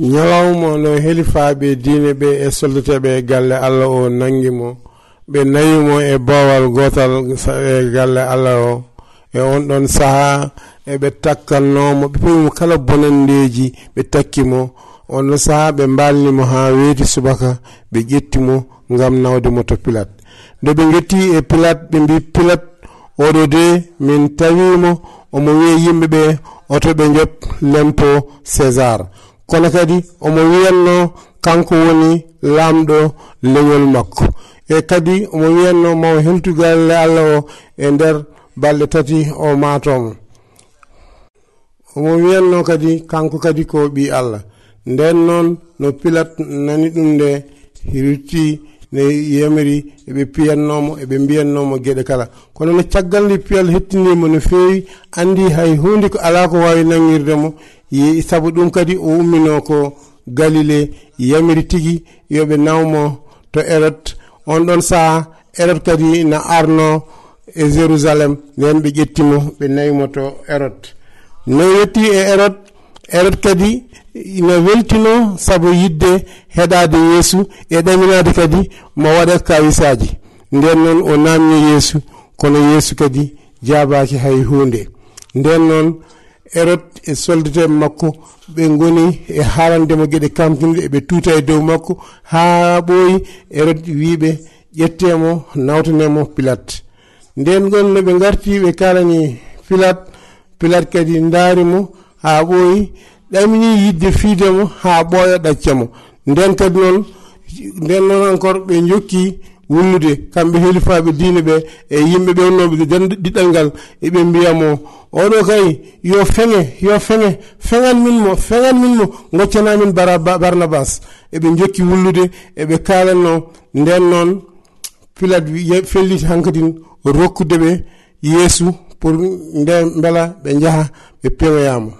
ñalawma no helifaɓe diine ɓe e soldateɓe e galle allah o nangi mo. Ɓe nayimo e bowal gotal e galle allah o. E on ɗon sahaa eɓe takkannomo ɓe pewimo kala bonandeji ɓe takkimo on ɗon sahaa ɓe mbalnimo ha weeti subaka ɓe ƴettimo ngam nawde mo to pilat. Nde ɓe getti e pilat ɓe mbi pilat oɗo de min tawimo omo wiye yimɓeɓe oto ɓe jop lempo césar. kono kadi omo wiyanno kanko woni lamɗo leñol makko. E kadi omo wiyanno mawo heltugalle allah o e nder balɗe tati o matomo omo wiyanno kadi kanko kadi ko ɓi allah. Nden noon no pilat nani ɗum nde rutti ne yemiri eɓe piyannomo eɓe mbiyannomo gueɗe kala. Kono no caggal nde piyal hettinimo no fewi andi hay hunde ko ala ko wawi nangirdemo saabu ɗum kadi o ummino ko galile yamiri tigui yoɓe nawmo to erot on ɗon saaha erot kadi na arno e jérusalem nden ɓe ƴettimo ɓe nawimo to erot no yetti e erot erot kadi ina weltino saabu yidde heɗade yeesu e ɗaminade kadi mo waɗat kawisaji nden noon o namni yeesu kono yeesu kadi jabaki hay hunde. Nden noon erot e soldateɓe makko ɓe goni e harandemo gueɗe kamtude eɓe tuuta e dow makko ha ɓooyi erot wiɓe ƴettemo nawtanemo pilat. Nden ɗon noɓe garti ɓe kalani pilat pilat kadi daarimo ha ɓooyi ɗamini yidde fiidemo ha ɓooya ɗaccamo nden kadi noon nden noon encore ɓe jokki wullude kamɓe helifaɓe diine ɓe e yimɓe ɓe wonnoɓe ɗiɗɗal ngal eɓe mbiyamo oɗo kay yo feŋe yo feŋe feŋan min mo. Feŋan min mo goccanamin barnabas? Eɓe jokki wullude eɓe kalanno nden noon pilat felliti hankkadin rokkude ɓe yeesu pour nde beela ɓe jaaha ɓe pewoyamo